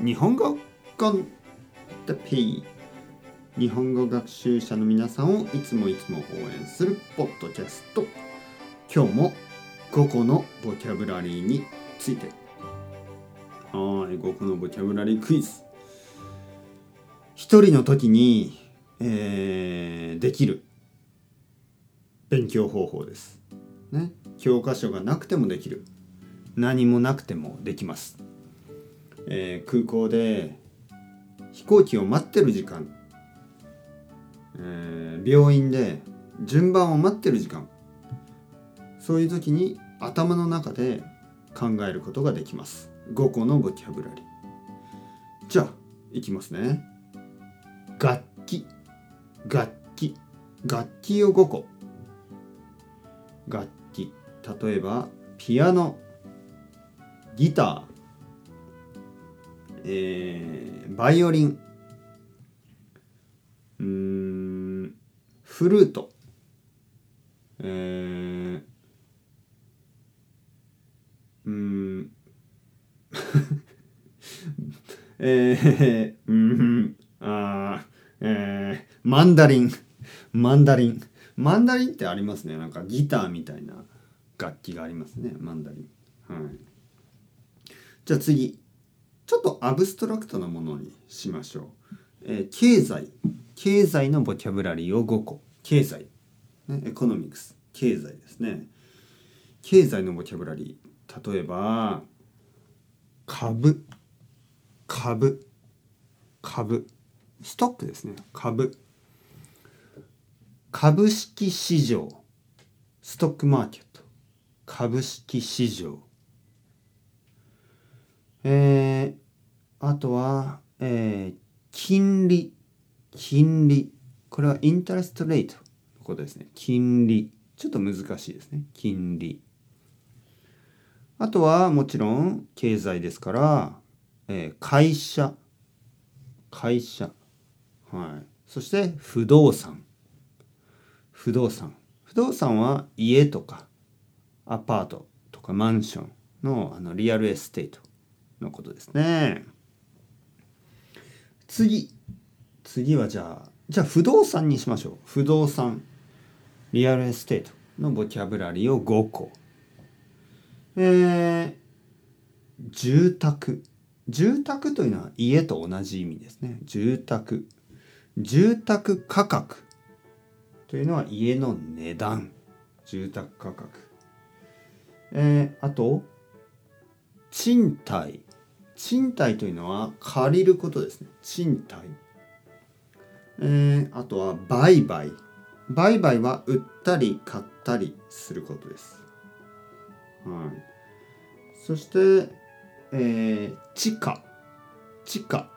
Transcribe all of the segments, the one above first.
日本語コンテペイ。日本語学習者の皆さんをいつもいつも応援するポッドキャスト。今日も5個のボキャブラリーについて。はい5個のボキャブラリークイズ。一人の時に、えーできる勉強方法です、ね、教科書がなくてもできる。何もなくてもできます、えー空港で飛行機を待ってる時間、えー病院で順番を待ってる時間。そういう時に頭の中で考えることができます。5個のボキャブラリー。じゃあいきますね。楽器。楽器。楽器を5個。楽器。例えばピアノ。ギター、えーバイオリン。うんフルート。えーうん。えー、うんあえーマンダリン。マンダリン。マンダリンってありますね。なんかギターみたいな楽器がありますね。マンダリン。はい。じゃあ次。ちょっと abstract なものにしましょう、えー経済。経済のボキャブラリーを5個。経済、ね、 economics。経済ですね。経済のボキャブラリー。例えば株。株。株。ストックですね。株。株式市場。ストックマーケット。株式市場。えー、あとは、えー金利。金利。これはインタレストレートのことですね。金利。ちょっと難しいですね。金利。あとはもちろん経済ですから、えー会社。会社。はい。そして不動産。不動産。不動産は家とかアパートとかマンションのあの real estate。のことですね。次。次はじゃあじゃあ不動産にしましょう。不動産。 real estate のボキャブラリーを5個。えー、住宅。住宅というのは家と同じ意味ですね。住宅。住宅価格。というのは家の値段。住宅価格。えー、あと賃貸。賃貸というのは借りることですね。賃貸。えー、あとは売買。売買は売ったり買ったりすることです。はい。そして、えー、地価。地価。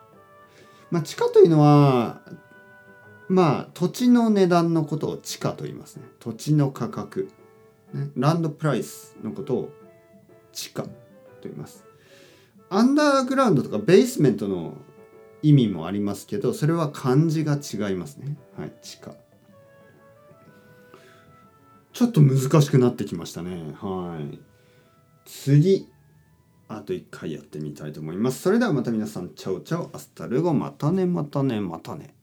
まあ地価というのはまあ土地の値段のことを地価と言いますね。土地の価格、ね、ランドプライスのことを地価と言います。アンダーグラウンドとかベースメントの意味もありますけどそれは漢字が違いますね。はい地下。ちょっと難しくなってきましたね。はい。次。あと1回やってみたいと思います。それではまた皆さん。 ciao ciao。 hasta luego。またねまたねまたね。